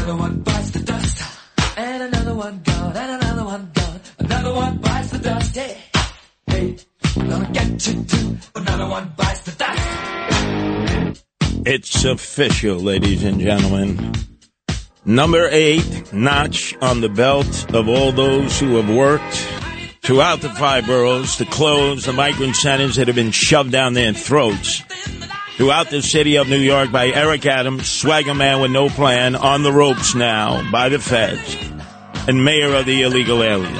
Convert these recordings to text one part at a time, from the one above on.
Another one bites the dust. And another one gone. And another one gone. Another one bites the dust. Hey, hey, gonna get you too. Another one bites the dust. It's official, ladies and gentlemen. Number eight notch on the belt of all those who have worked throughout the five boroughs to close the migrant centers that have been shoved down their throats throughout the city of New York by Eric Adams, swagger man with no plan, on the ropes now by the feds, and mayor of the illegal aliens.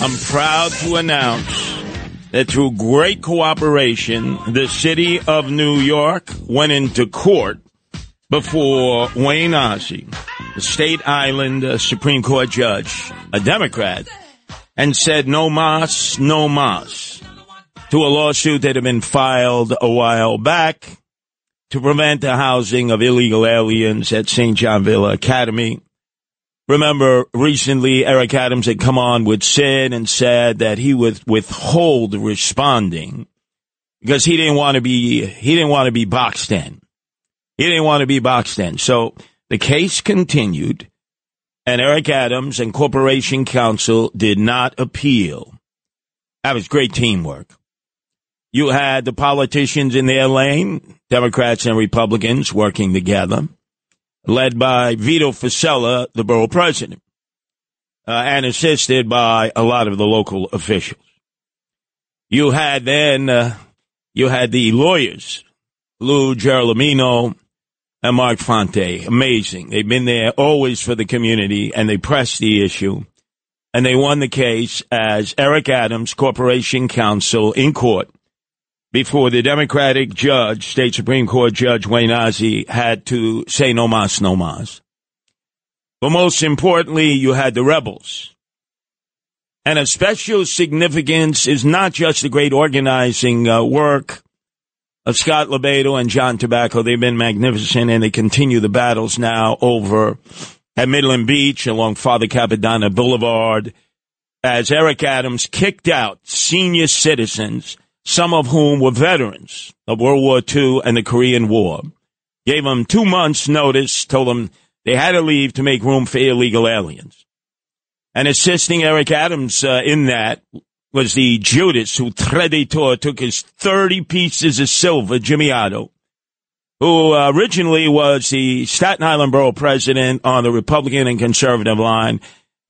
I'm proud to announce that through great cooperation, the city of New York went into court before Wayne Ozzi, the Staten Island uh, Supreme Court judge, a Democrat, and said no mas, no mas to a lawsuit that had been filed a while back to prevent the housing of illegal aliens at St. John Villa Academy. Remember, recently Eric Adams had come on with Sid and said that he would withhold responding because he didn't want to be he didn't want to be boxed in. He didn't want to be boxed in. So the case continued, and Eric Adams and Corporation Counsel did not appeal. That was great teamwork. You had the politicians in their lane, Democrats and Republicans working together, led by Vito Fossella, the borough president, uh, and assisted by a lot of the local officials. You had then, uh, you had the lawyers, Lou Gelormino and Mark Fonte. Amazing. They've been there always for the community and they pressed the issue and they won the case as Eric Adams, Corporation Counsel in court before the Democratic judge, State Supreme Court Judge Wayne Ozzi, had to say no mas, no mas. But most importantly, you had the rebels. And of special significance is not just the great organizing uh, work of Scott LoBaido and John Tabacco. They've been magnificent and they continue the battles now over at Midland Beach along Father Capodanno Boulevard as Eric Adams kicked out senior citizens some of whom were veterans of World War II and the Korean War. Gave them two months' notice, told them they had to leave to make room for illegal aliens. And assisting Eric Adams uh, in that was the Judas who Traditor took his 30 pieces of silver, Jimmy Oddo, who uh, originally was the Staten Island Borough president on the Republican and conservative line,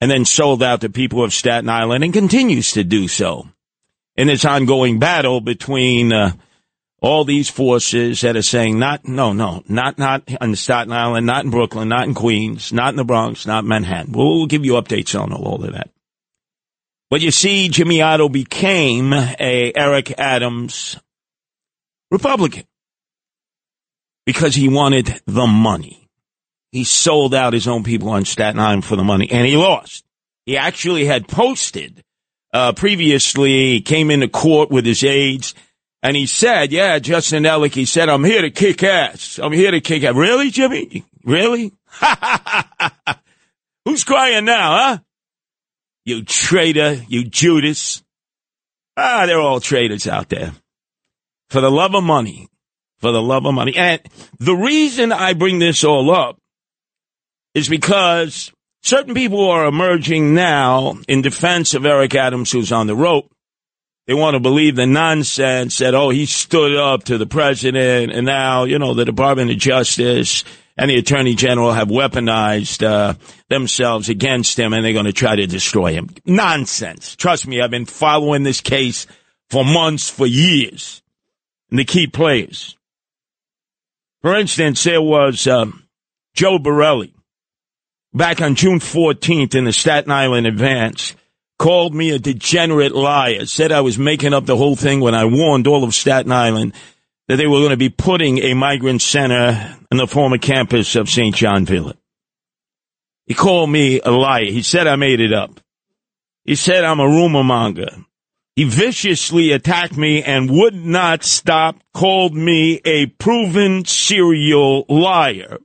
and then sold out to people of Staten Island and continues to do so in this ongoing battle between uh, all these forces that are saying not, no, no, not, not on Staten Island, not in Brooklyn, not in Queens, not in the Bronx, not Manhattan. We'll, we'll give you updates on all of that. But you see, Jimmy Oddo became a Eric Adams Republican because he wanted the money. He sold out his own people on Staten Island for the money and he lost. He actually had posted uh, previously came into court with his aides, and he said, "Yeah, Justin Ellick." He said, "I'm here to kick ass. I'm here to kick ass." Really, Jimmy? Really? Who's crying now, huh? You traitor, you Judas. Ah, they're all traitors out there. For the love of money. For the love of money. And the reason I bring this all up is because Certain people are emerging now in defense of Eric Adams, who's on the rope. They want to believe the nonsense that, oh, he stood up to the president and now, you know, the Department of Justice and the Attorney General have weaponized uh, themselves against him and they're going to try to destroy him. Nonsense. Trust me, I've been following this case for months, for years. And the key players. For instance, there was um, Joe Borelli back on June 14th in the Staten Island Advance called me a degenerate liar, said I was making up the whole thing when I warned all of Staten Island that they were going to be putting a migrant center in the former campus of St. John Villa. He called me a liar. He said I made it up. He said I'm a rumor monger. He viciously attacked me and would not stop, called me a proven serial liar.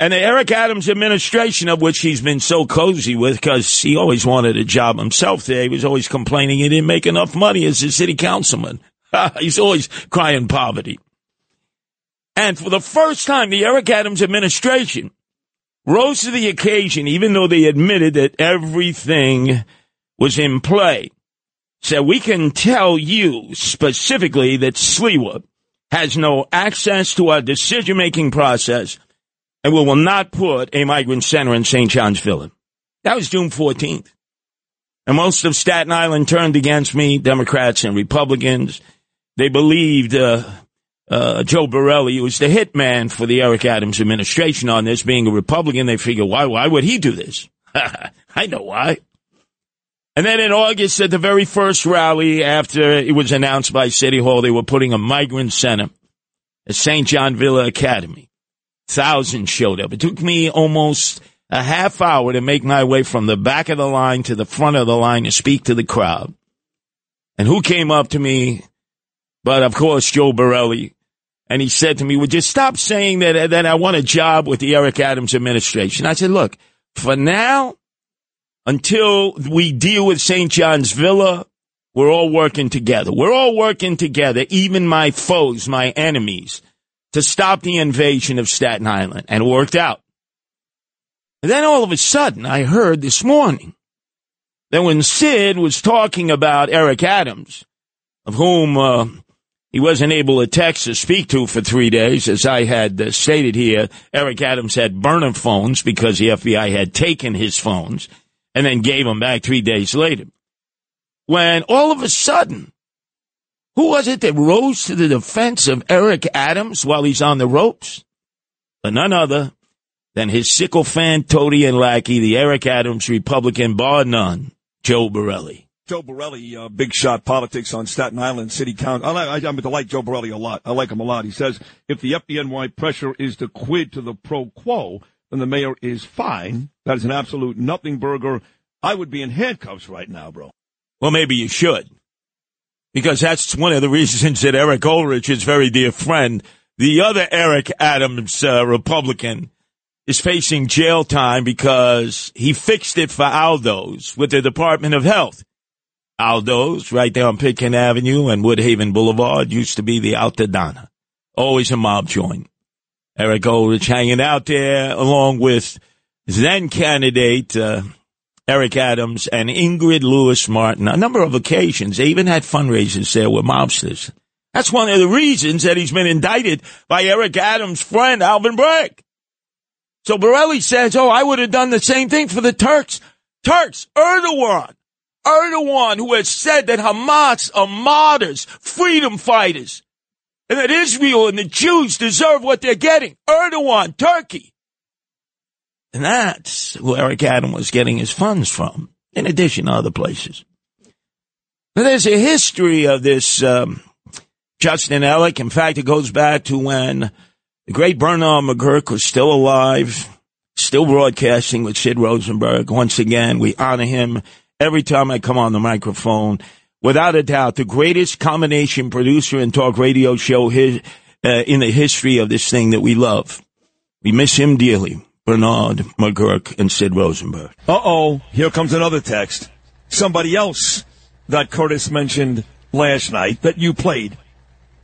And the Eric Adams administration, of which he's been so cozy with because he always wanted a job himself there, he was always complaining he didn't make enough money as a city councilman. he's always crying poverty. And for the first time, the Eric Adams administration rose to the occasion, even though they admitted that everything was in play. So we can tell you specifically that Sliwa has no access to our decision making process and we will not put a migrant center in St. John's Village. That was June 14th. And most of Staten Island turned against me, Democrats and Republicans. They believed uh, uh, Joe Borelli, was the hitman for the Eric Adams administration on this, being a Republican. They figure, why, why would he do this? I know why. And then in August, at the very first rally after it was announced by City Hall, they were putting a migrant center at St. John Villa Academy. Thousands showed up. It took me almost a half hour to make my way from the back of the line to the front of the line to speak to the crowd. And who came up to me? But of course, Joe Borelli. And he said to me, would you stop saying that, that I want a job with the Eric Adams administration? I said, look, for now, until we deal with St. John's Villa, we're all working together. We're all working together, even my foes, my enemies to stop the invasion of Staten Island, and it worked out. And then all of a sudden, I heard this morning that when Sid was talking about Eric Adams, of whom uh, he wasn't able to text or speak to for three days, as I had uh, stated here, Eric Adams had burner phones because the FBI had taken his phones and then gave them back three days later. When all of a sudden, who was it that rose to the defense of Eric Adams while he's on the ropes? But none other than his sycophant, toady, and lackey, the Eric Adams Republican, bar none, Joe Borelli. Joe Borelli, uh, big shot politics on Staten Island City Council. I, I, I like Joe Borelli a lot. I like him a lot. He says if the FDNY pressure is the quid to the pro quo, then the mayor is fine. That is an absolute nothing burger. I would be in handcuffs right now, bro. Well, maybe you should because that's one of the reasons that Eric Ulrich, is very dear friend, the other Eric Adams uh, Republican, is facing jail time because he fixed it for Aldo's with the Department of Health. Aldo's, right there on Pitkin Avenue and Woodhaven Boulevard, used to be the Altadonna. Always a mob joint. Eric Ulrich hanging out there along with then candidate uh, Eric Adams and Ingrid Lewis Martin. A number of occasions, they even had fundraisers there with mobsters. That's one of the reasons that he's been indicted by Eric Adams' friend Alvin Bragg. So Borelli says, "Oh, I would have done the same thing for the Turks." Turks, Erdogan, Erdogan, who has said that Hamas are martyrs, freedom fighters, and that Israel and the Jews deserve what they're getting. Erdogan, Turkey. And that's where Eric Adam was getting his funds from, in addition to other places. But there's a history of this um, Justin Ellick. In fact, it goes back to when the great Bernard McGuirk was still alive, still broadcasting with Sid Rosenberg. Once again, we honor him every time I come on the microphone. Without a doubt, the greatest combination producer and talk radio show his, uh, in the history of this thing that we love. We miss him dearly. Bernard McGuirk, and Sid Rosenberg. Uh oh, here comes another text. Somebody else that Curtis mentioned last night that you played.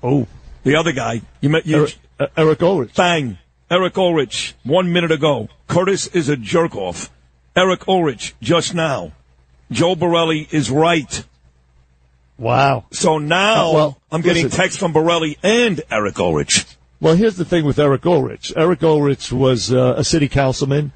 Oh, The other guy. You met you. Eric, uh, Eric Ulrich. Bang. Eric Ulrich, one minute ago. Curtis is a jerk off. Eric Ulrich, just now. Joe Borelli is right. Wow. So now Uh, well, I'm getting listen. text from Borelli and Eric Ulrich. Well, here's the thing with Eric Ulrich. Eric Ulrich was uh, a city councilman,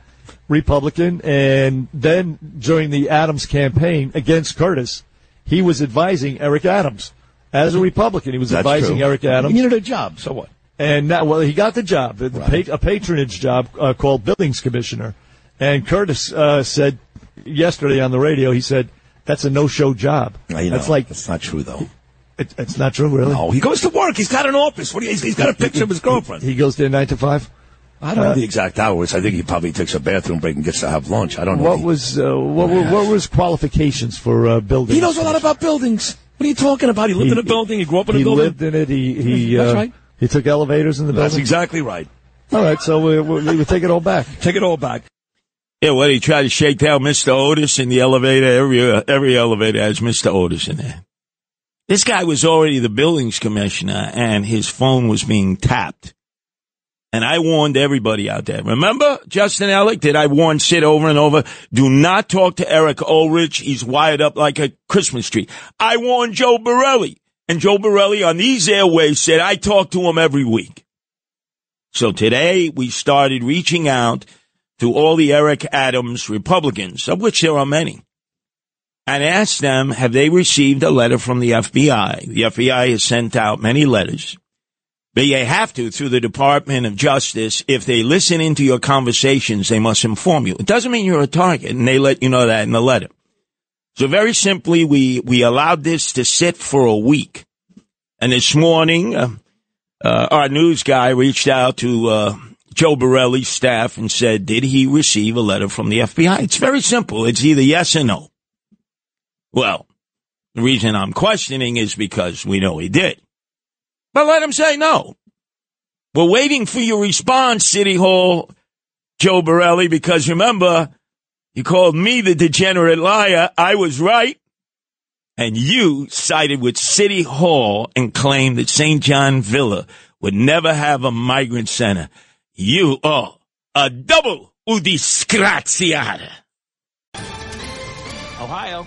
Republican, and then during the Adams campaign against Curtis, he was advising Eric Adams. As a Republican, he was advising Eric Adams. He needed a job, so what? And now, well, he got the job, the pa- a patronage job uh, called buildings commissioner. And Curtis uh, said yesterday on the radio, he said, that's a no-show job. That's like, that's not true though. It, it's not true, really. No, he goes to work. He's got an office. What do you, he's, he's got a picture of his girlfriend. He goes there nine to five. I don't know the exact hours. I think he probably takes a bathroom break and gets to have lunch. I don't know. What the- was uh, what, were, what was qualifications for uh, building? He knows a lot about buildings. What are you talking about? He lived in a building. He grew up in a building. he lived in it. He he That's uh, right. he took elevators in the building. That's exactly right. All right, so we we, we take it all back. Take it all back. Yeah, what he tried to shake down Mr. Otis in the elevator. Every uh, every elevator has Mr. Otis in there. This guy was already the buildings commissioner, and his phone was being tapped. And I warned everybody out there. Remember Justin Ellick? Did I warn Sid over and over? Do not talk to Eric Ulrich. He's wired up like a Christmas tree. I warned Joe Borelli. And Joe Borelli on these airways said I talk to him every week. So today we started reaching out to all the Eric Adams Republicans, of which there are many, and asked them, have they received a letter from the FBI? The FBI has sent out many letters. But they have to through the Department of Justice. If they listen into your conversations, they must inform you. It doesn't mean you're a target, and they let you know that in the letter. So very simply, we, we allowed this to sit for a week. And this morning, uh, uh, our news guy reached out to uh, Joe Borelli's staff and said, did he receive a letter from the FBI? It's very simple. It's either yes or no. Well, the reason I'm questioning is because we know he did. But let him say no. We're waiting for your response, City Hall, Joe Borelli, because remember, you called me the degenerate liar. I was right. And you sided with City Hall and claimed that St. John Villa would never have a migrant center. You are a double udisgraziata. Ohio,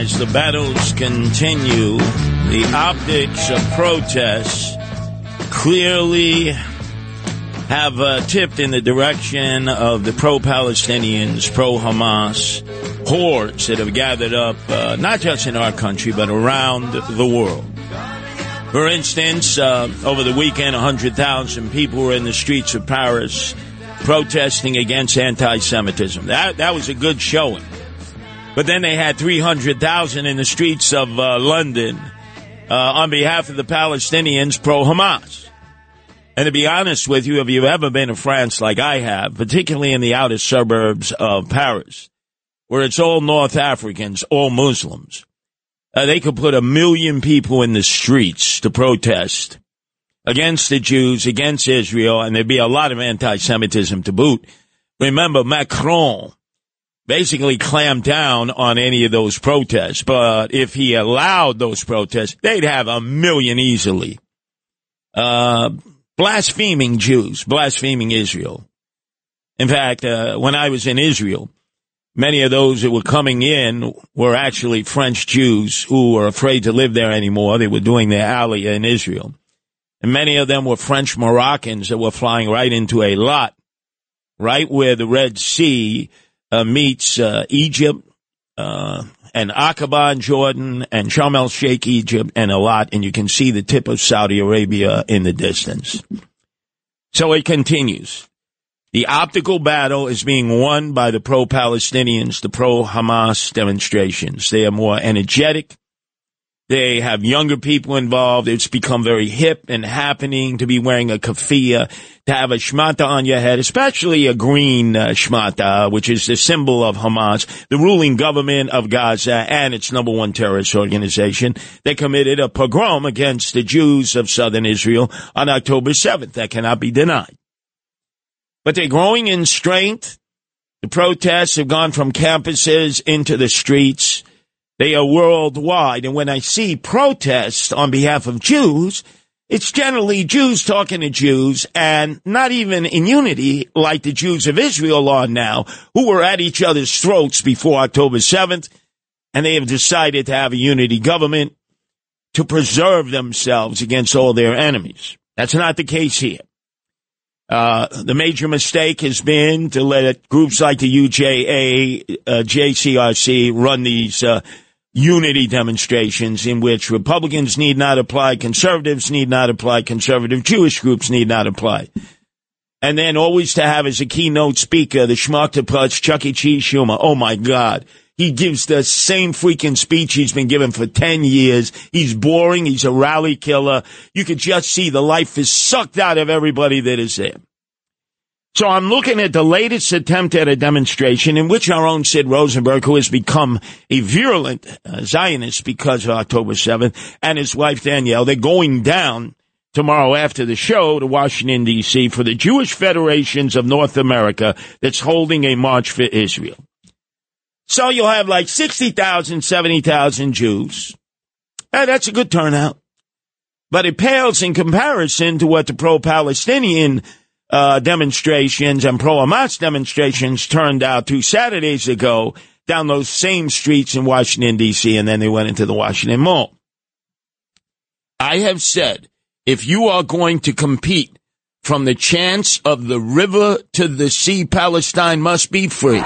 As the battles continue, the optics of protests clearly have uh, tipped in the direction of the pro-Palestinians, pro-Hamas hordes that have gathered up, uh, not just in our country, but around the world. For instance, uh, over the weekend, 100,000 people were in the streets of Paris protesting against anti-Semitism. That, that was a good showing. But then they had 300,000 in the streets of uh, London uh, on behalf of the Palestinians pro-Hamas. And to be honest with you, if you've ever been to France like I have, particularly in the outer suburbs of Paris, where it's all North Africans, all Muslims, uh, they could put a million people in the streets to protest against the Jews, against Israel, and there'd be a lot of anti-Semitism to boot. Remember, Macron basically clamped down on any of those protests, but if he allowed those protests, they'd have a million easily. Uh, blaspheming Jews, blaspheming Israel. In fact, uh, when I was in Israel, many of those that were coming in were actually French Jews who were afraid to live there anymore. They were doing their aliyah in Israel. And many of them were French Moroccans that were flying right into a lot, right where the Red Sea uh, meets uh, Egypt, uh, and Aqaba in Jordan, and Sharm el Sheikh, Egypt, and a lot, and you can see the tip of Saudi Arabia in the distance. So it continues. The optical battle is being won by the pro-Palestinians, the pro-Hamas demonstrations. They are more energetic. They have younger people involved. It's become very hip and happening to be wearing a keffiyeh, to have a shmata on your head, especially a green uh, shmata, which is the symbol of Hamas, the ruling government of Gaza and its number one terrorist organization. They committed a pogrom against the Jews of southern Israel on October 7th. That cannot be denied. but they're growing in strength. The protests have gone from campuses into the streets. They are worldwide. And when I see protests on behalf of Jews, it's generally Jews talking to Jews and not even in unity like the Jews of Israel are now, who were at each other's throats before October 7th. And they have decided to have a unity government to preserve themselves against all their enemies. That's not the case here. Uh, the major mistake has been to let groups like the UJA, uh, JCRC run these uh, unity demonstrations in which Republicans need not apply, conservatives need not apply, conservative Jewish groups need not apply. And then always to have as a keynote speaker the schmuck Chuck E. Cheese Schumer. Oh my God. He gives the same freaking speech he's been given for 10 years. He's boring. He's a rally killer. You could just see the life is sucked out of everybody that is there. So I'm looking at the latest attempt at a demonstration in which our own Sid Rosenberg, who has become a virulent uh, Zionist because of October 7th, and his wife Danielle, they're going down tomorrow after the show to Washington, D.C. for the Jewish Federations of North America that's holding a march for Israel. So you'll have like 60,000, 70,000 Jews. And that's a good turnout. But it pales in comparison to what the pro-Palestinian uh, demonstrations and pro-Hamas demonstrations turned out two Saturdays ago down those same streets in Washington, D.C., and then they went into the Washington Mall. I have said, if you are going to compete from the chance of the river to the sea, Palestine must be free.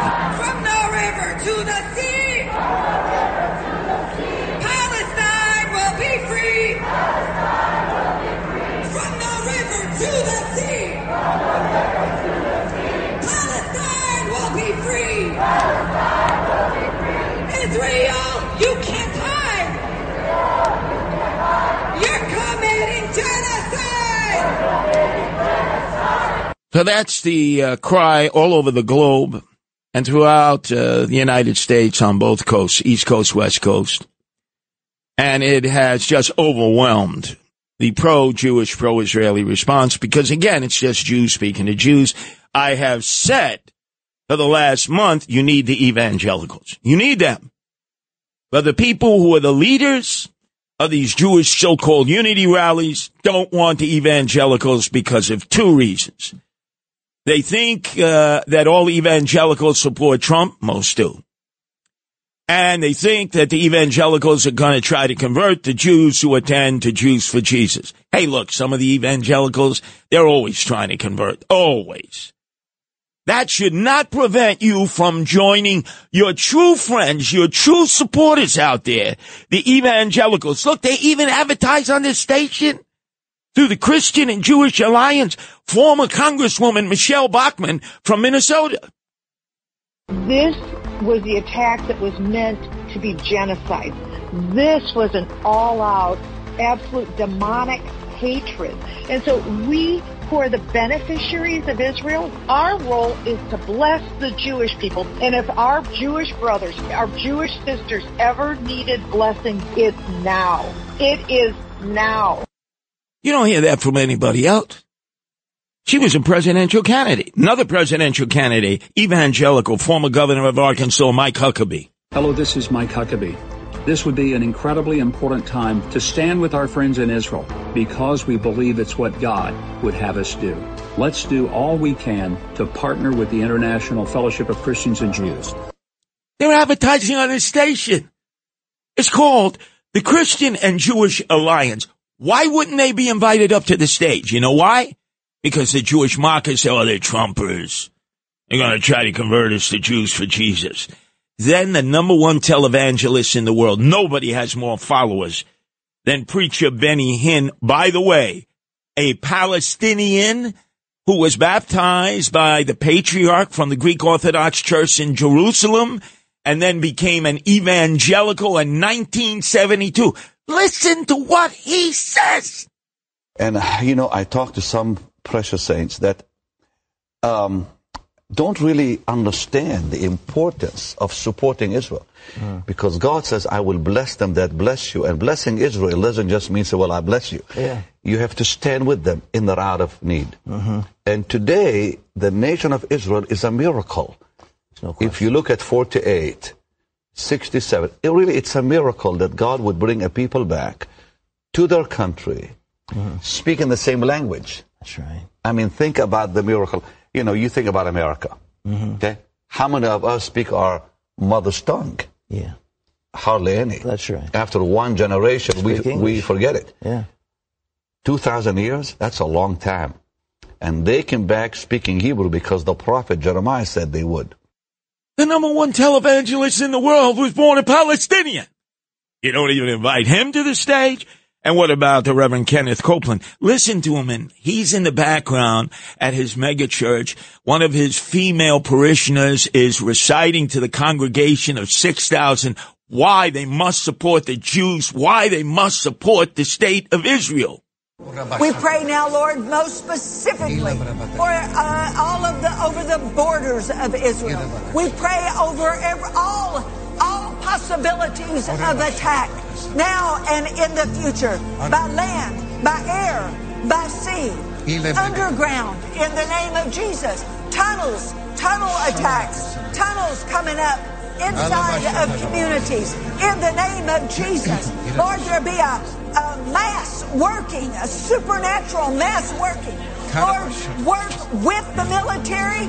So that's the uh, cry all over the globe and throughout uh, the United States on both coasts, East Coast, West Coast. And it has just overwhelmed the pro-Jewish, pro-Israeli response because again, it's just Jews speaking to Jews. I have said for the last month, you need the evangelicals. You need them. But the people who are the leaders of these Jewish so-called unity rallies don't want the evangelicals because of two reasons. They think uh, that all evangelicals support Trump. Most do. And they think that the evangelicals are going to try to convert the Jews who attend to Jews for Jesus. Hey, look, some of the evangelicals, they're always trying to convert. Always. That should not prevent you from joining your true friends, your true supporters out there, the evangelicals. Look, they even advertise on this station through the Christian and Jewish Alliance, former Congresswoman Michelle Bachmann from Minnesota. This was the attack that was meant to be genocide. This was an all-out, absolute demonic hatred. And so we who are the beneficiaries of Israel, our role is to bless the Jewish people. And if our Jewish brothers, our Jewish sisters ever needed blessing, it's now. It is now. You don't hear that from anybody else. She was a presidential candidate. Another presidential candidate, evangelical, former governor of Arkansas, Mike Huckabee. Hello, this is Mike Huckabee. This would be an incredibly important time to stand with our friends in Israel because we believe it's what God would have us do. Let's do all we can to partner with the International Fellowship of Christians and Jews. They're advertising on this station. It's called the Christian and Jewish Alliance. Why wouldn't they be invited up to the stage? You know why? Because the Jewish mockers say, oh, they're Trumpers. They're going to try to convert us to Jews for Jesus. Then the number one televangelist in the world, nobody has more followers than preacher Benny Hinn. By the way, a Palestinian who was baptized by the patriarch from the Greek Orthodox Church in Jerusalem and then became an evangelical in 1972. Listen to what he says. And, uh, you know, I talked to some precious saints that um, don't really understand the importance of supporting Israel. Hmm. Because God says, I will bless them that bless you. And blessing Israel doesn't just mean, say, well, I bless you. Yeah. You have to stand with them in their hour of need. Mm-hmm. And today, the nation of Israel is a miracle. if you look at 48, 67, it really, it's a miracle that God would bring a people back to their country, mm-hmm. speaking the same language. That's right. I mean, think about the miracle. You know, you think about America. Mm-hmm. Okay? How many of us speak our mother's tongue? Yeah. Hardly any. That's right. After one generation, we, Speak we English. forget it. Yeah. 2,000 years? That's a long time. And they came back speaking Hebrew because the prophet Jeremiah said they would. The number one televangelist in the world was born a Palestinian. You don't even invite him to the stage. And what about the Reverend Kenneth Copeland? Listen to him, and he's in the background at his mega church. One of his female parishioners is reciting to the congregation of 6,000 why they must support the Jews, why they must support the state of Israel. We pray now, Lord, most specifically for uh, all of the over the borders of Israel. We pray over every, all all possibilities of attack now and in the future by land, by air, by sea, underground. In the name of Jesus, tunnels, tunnel attacks, tunnels coming up inside of communities. In the name of Jesus, Lord, there be a, a mass working, a supernatural mass working. Lord, work with the military.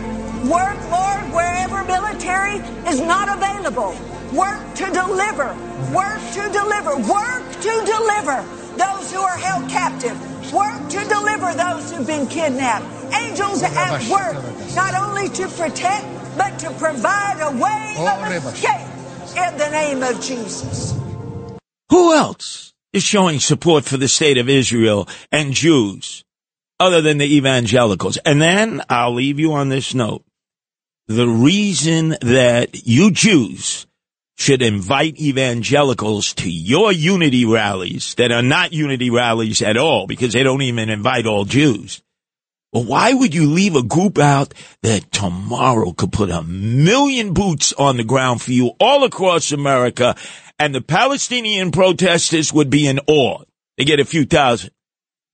Work, Lord, wherever military is not available. Work to deliver. Work to deliver. Work to deliver those who are held captive. Work to deliver those who've been kidnapped. Angels at work, not only to protect, but to provide a way of escape in the name of Jesus. Who else is showing support for the state of Israel and Jews other than the evangelicals? And then I'll leave you on this note. The reason that you Jews should invite evangelicals to your unity rallies that are not unity rallies at all because they don't even invite all Jews. Well, why would you leave a group out that tomorrow could put a million boots on the ground for you all across America and the Palestinian protesters would be in awe? They get a few thousand.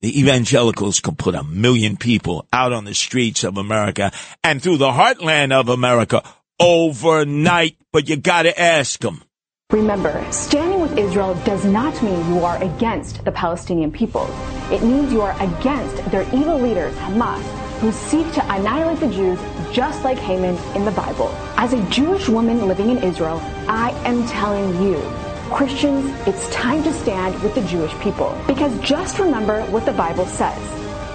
The evangelicals could put a million people out on the streets of America and through the heartland of America overnight, but you gotta ask them. Remember, standing with Israel does not mean you are against the Palestinian people. It means you are against their evil leaders, Hamas, who seek to annihilate the Jews just like Haman in the Bible. As a Jewish woman living in Israel, I am telling you, Christians, it's time to stand with the Jewish people. Because just remember what the Bible says.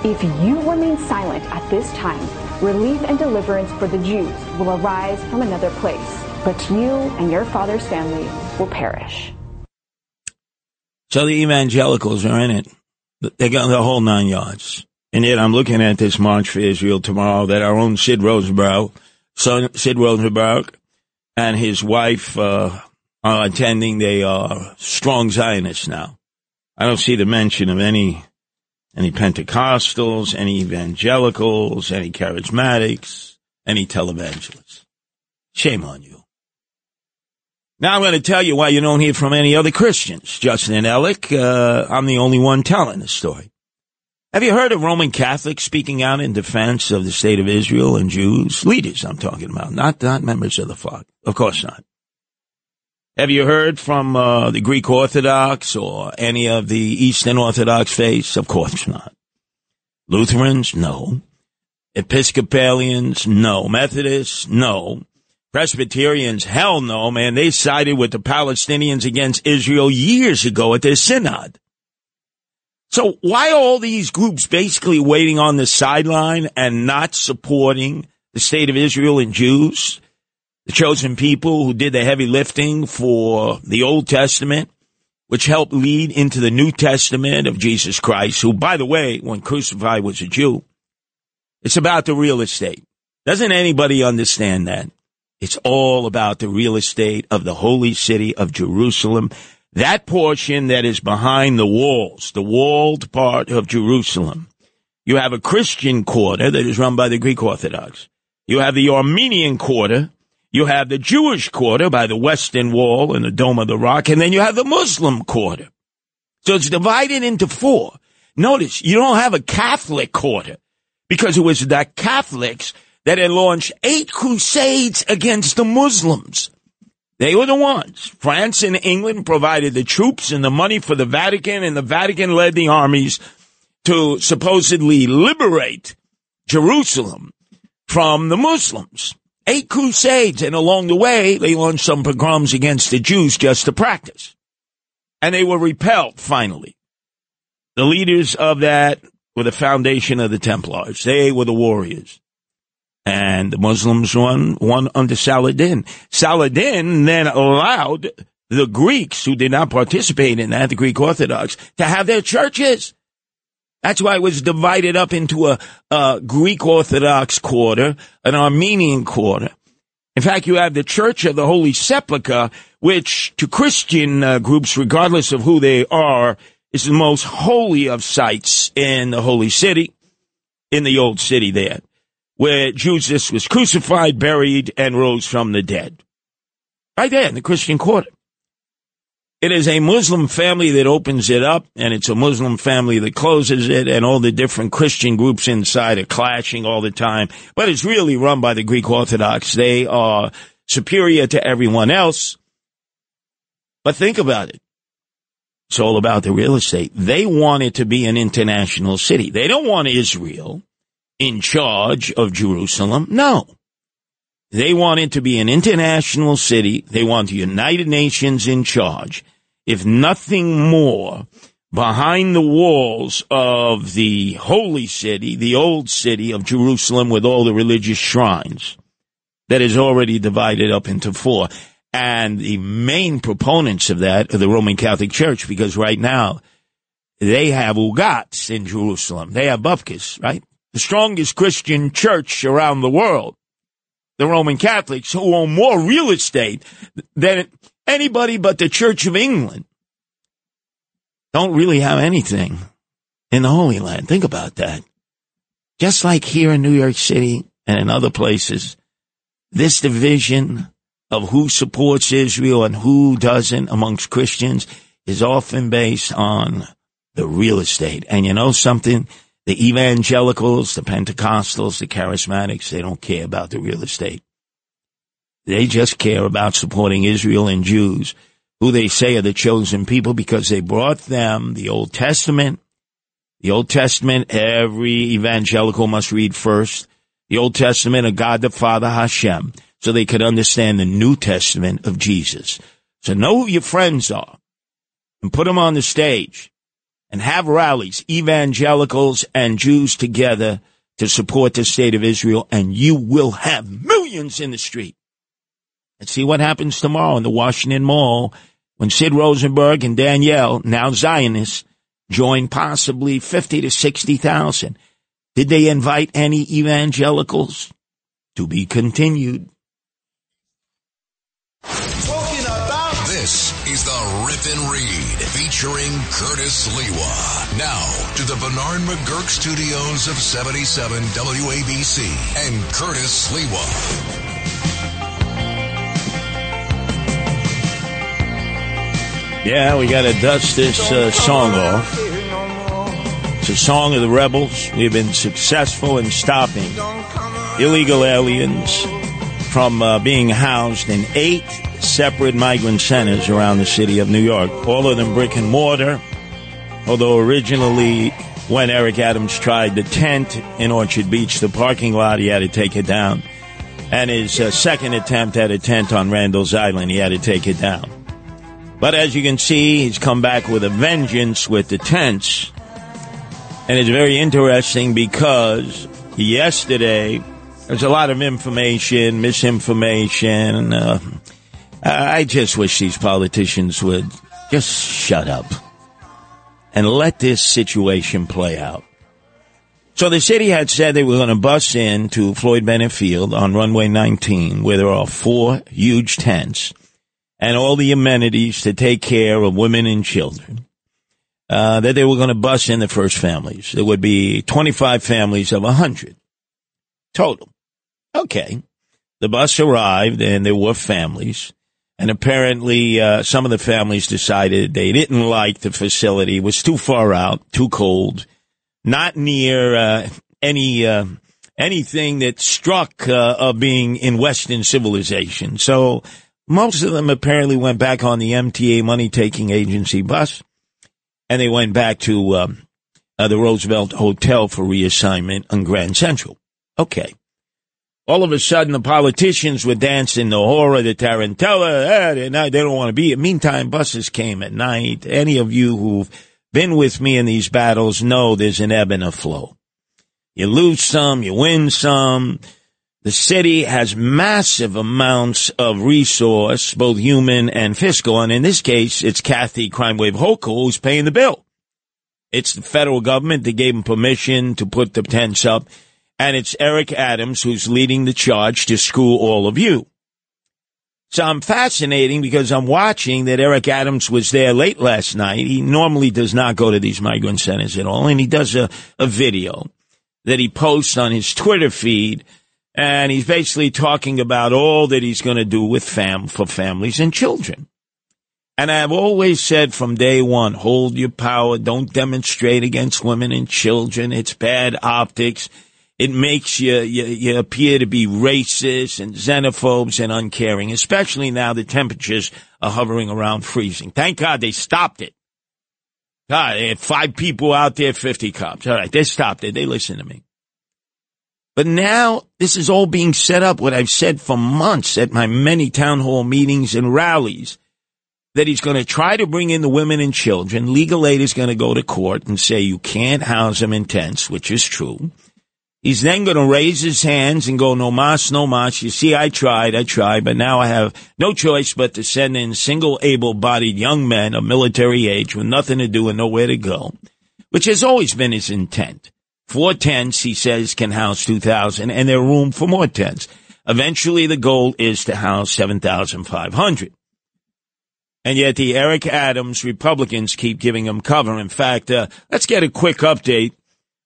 If you remain silent at this time, relief and deliverance for the Jews will arise from another place, but you and your father's family will perish. So the evangelicals are in it. They got the whole nine yards. And yet I'm looking at this March for Israel tomorrow that our own Sid Rosenberg, son, Sid Rosenberg and his wife, uh, are attending. They are strong Zionists now. I don't see the mention of any, any Pentecostals, any evangelicals, any charismatics, any televangelists. Shame on you. Now I'm going to tell you why you don't hear from any other Christians. Justin and Alec, uh, I'm the only one telling the story. Have you heard of Roman Catholics speaking out in defense of the state of Israel and Jews? Leaders, I'm talking about, not, not members of the flock. Of course not. Have you heard from uh, the Greek Orthodox or any of the Eastern Orthodox faiths? Of course not. Lutherans? No. Episcopalians? No. Methodists? No. Presbyterians? Hell no, man. They sided with the Palestinians against Israel years ago at their synod. So why are all these groups basically waiting on the sideline and not supporting the state of Israel and Jews? The chosen people who did the heavy lifting for the Old Testament, which helped lead into the New Testament of Jesus Christ, who, by the way, when crucified was a Jew. It's about the real estate. Doesn't anybody understand that? It's all about the real estate of the holy city of Jerusalem. That portion that is behind the walls, the walled part of Jerusalem. You have a Christian quarter that is run by the Greek Orthodox. You have the Armenian quarter. You have the Jewish quarter by the Western Wall and the Dome of the Rock. And then you have the Muslim quarter. So it's divided into four. Notice you don't have a Catholic quarter because it was the Catholics that had launched eight crusades against the Muslims. They were the ones. France and England provided the troops and the money for the Vatican, and the Vatican led the armies to supposedly liberate Jerusalem from the Muslims. Eight crusades, and along the way, they launched some pogroms against the Jews just to practice. And they were repelled finally. The leaders of that were the foundation of the Templars. They were the warriors and the Muslims won, won under Saladin. Saladin then allowed the Greeks who did not participate in that, the Greek Orthodox, to have their churches. That's why it was divided up into a, a Greek Orthodox quarter, an Armenian quarter. In fact, you have the Church of the Holy Sepulchre, which to Christian uh, groups, regardless of who they are, is the most holy of sites in the Holy City, in the Old City there where Jesus was crucified, buried, and rose from the dead. Right there in the Christian quarter. It is a Muslim family that opens it up, and it's a Muslim family that closes it, and all the different Christian groups inside are clashing all the time. But it's really run by the Greek Orthodox. They are superior to everyone else. But think about it. It's all about the real estate. They want it to be an international city. They don't want Israel in charge of Jerusalem. No. They want it to be an international city. They want the United Nations in charge. If nothing more, behind the walls of the holy city, the old city of Jerusalem with all the religious shrines that is already divided up into four. And the main proponents of that are the Roman Catholic Church because right now they have ugats in Jerusalem. They have bufkis, right? the strongest Christian church around the world, the Roman Catholics, who own more real estate than anybody but the Church of England, don't really have anything in the Holy Land. Think about that. Just like here in New York City and in other places, this division of who supports Israel and who doesn't amongst Christians is often based on the real estate. And you know something? The evangelicals, the Pentecostals, the charismatics, they don't care about the real estate. They just care about supporting Israel and Jews, who they say are the chosen people because they brought them the Old Testament. The Old Testament, every evangelical must read first. The Old Testament of God the Father Hashem, so they could understand the New Testament of Jesus. So know who your friends are and put them on the stage and have rallies, evangelicals and Jews together to support the state of Israel, and you will have millions in the street. Let's see what happens tomorrow in the Washington Mall when Sid Rosenberg and Danielle, now Zionists, join possibly 50 to 60,000. Did they invite any evangelicals? To be continued. Featuring Curtis Sliwa. Now to the Bernard McGuirk studios of 77 WABC and Curtis Sliwa. Yeah, we got to dust this uh, song off. It's a song of the rebels. We've been successful in stopping illegal aliens from uh, being housed in eight separate migrant centers around the city of New York, all of them brick and mortar. Although originally, when Eric Adams tried the tent in Orchard Beach, the parking lot, he had to take it down. And his uh, second attempt at a tent on Randall's Island, he had to take it down. But as you can see, he's come back with a vengeance with the tents. And it's very interesting because yesterday, there's a lot of information, misinformation, uh, I just wish these politicians would just shut up and let this situation play out. So the city had said they were going to bus in to Floyd Bennett Field on runway 19 where there are four huge tents and all the amenities to take care of women and children. Uh, that they were going to bus in the first families. There would be 25 families of 100 total. Okay. The bus arrived and there were families. And apparently, uh, some of the families decided they didn't like the facility. It was too far out, too cold, not near, uh, any, uh, anything that struck, uh, of being in Western civilization. So most of them apparently went back on the MTA money taking agency bus and they went back to, um, uh, the Roosevelt Hotel for reassignment on Grand Central. Okay. All of a sudden, the politicians were dancing the hora, the tarantella. Eh, not, they don't want to be. Meantime, buses came at night. Any of you who've been with me in these battles know there's an ebb and a flow. You lose some, you win some. The city has massive amounts of resource, both human and fiscal. And in this case, it's Kathy Crime Wave Hochul who's paying the bill. It's the federal government that gave him permission to put the tents up. And it's Eric Adams who's leading the charge to school all of you. So I'm fascinating because I'm watching that Eric Adams was there late last night. He normally does not go to these migrant centers at all. And he does a, a video that he posts on his Twitter feed. And he's basically talking about all that he's going to do with fam for families and children. And I've always said from day one, hold your power. Don't demonstrate against women and children. It's bad optics. It makes you, you, you appear to be racist and xenophobes and uncaring, especially now the temperatures are hovering around freezing. Thank God they stopped it. God, they had five people out there, 50 cops. All right, they stopped it. They listened to me. But now this is all being set up, what I've said for months at my many town hall meetings and rallies, that he's going to try to bring in the women and children. Legal aid is going to go to court and say you can't house them in tents, which is true. He's then going to raise his hands and go, no mas, no mas. You see, I tried, I tried, but now I have no choice but to send in single able-bodied young men of military age with nothing to do and nowhere to go, which has always been his intent. Four tents, he says, can house 2,000 and there are room for more tents. Eventually the goal is to house 7,500. And yet the Eric Adams Republicans keep giving him cover. In fact, uh, let's get a quick update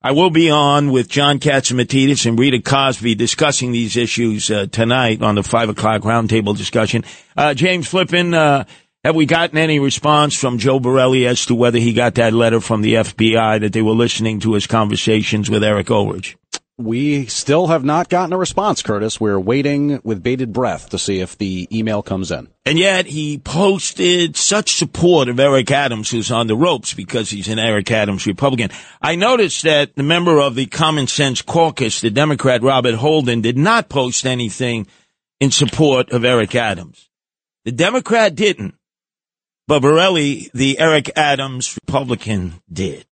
I will be on with John Catsimatidis and Rita Cosby discussing these issues uh, tonight on the five o'clock roundtable discussion. Uh, James Flippin, uh, have we gotten any response from Joe Borelli as to whether he got that letter from the FBI that they were listening to his conversations with Eric Ulrich? We still have not gotten a response, Curtis. We're waiting with bated breath to see if the email comes in. And yet he posted such support of Eric Adams, who's on the ropes because he's an Eric Adams Republican. I noticed that the member of the Common Sense Caucus, the Democrat Robert Holden, did not post anything in support of Eric Adams. The Democrat didn't, but Borelli, the Eric Adams Republican, did.